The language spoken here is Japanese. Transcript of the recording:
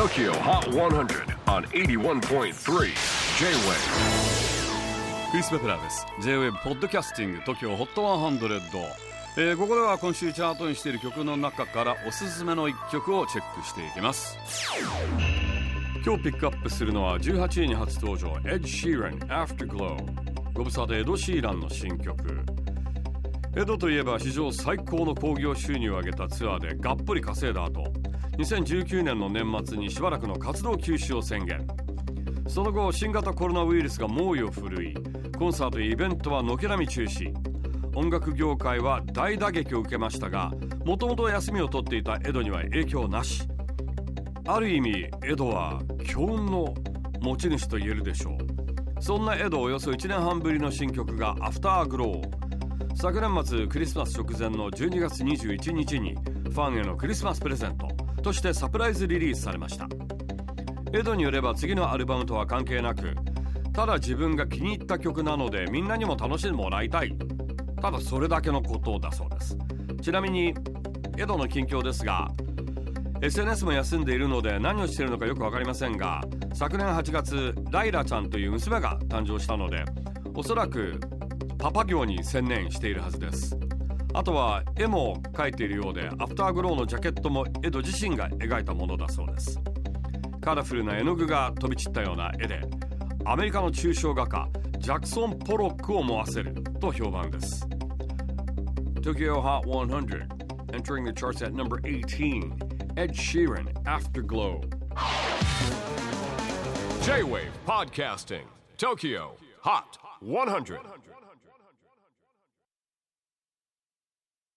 TOKYO HOT 100 on 81.3 J-WAVE クリス・ベプラーです。J-WAVE ポッドキャスティング TOKYO HOT 100、えー、ここでは今週チャートにしている曲の中からおすすめの一曲をチェックしていきます。今日ピックアップするのは18位に初登場 Ed Sheeran Afterglow ご無沙汰エド・シーランの新曲。エドといえば史上最高の興行収入を上げたツアーでがっぷり稼いだ後2019年の年末にしばらくの活動休止を宣言。その後新型コロナウイルスが猛威を振るいコンサートやイベントは軒並み中止。音楽業界は大打撃を受けましたがもともと休みを取っていたエドには影響なし。ある意味エドは強運の持ち主と言えるでしょう。そんなエドおよそ1年半ぶりの新曲が「アフターグロー。昨年末クリスマス直前の12月21日にファンへのクリスマスプレゼントとしてサプライズリリースされました。エドによれば次のアルバムとは関係なくただ自分が気に入った曲なのでみんなにも楽しんでもらいたい。ただそれだけのことだそうです。ちなみにエドの近況ですが SNS も休んでいるので何をしているのかよく分かりませんが昨年8月ライラちゃんという娘が誕生したのでおそらくパパ業に専念しているはずです。あとは絵も描いているようでアフターグローのジャケットもエド自身が描いたものだそうです。カラフルな絵の具が飛び散ったような絵でアメリカの抽象画家ジャクソン・ポロックを思わせると評判です。Tokyo Hot 100 entering the charts at number 18 Ed Sheeran Afterglow. J-WAVE PODCASTING TOKYO HOT. 100. 100. 100. 100.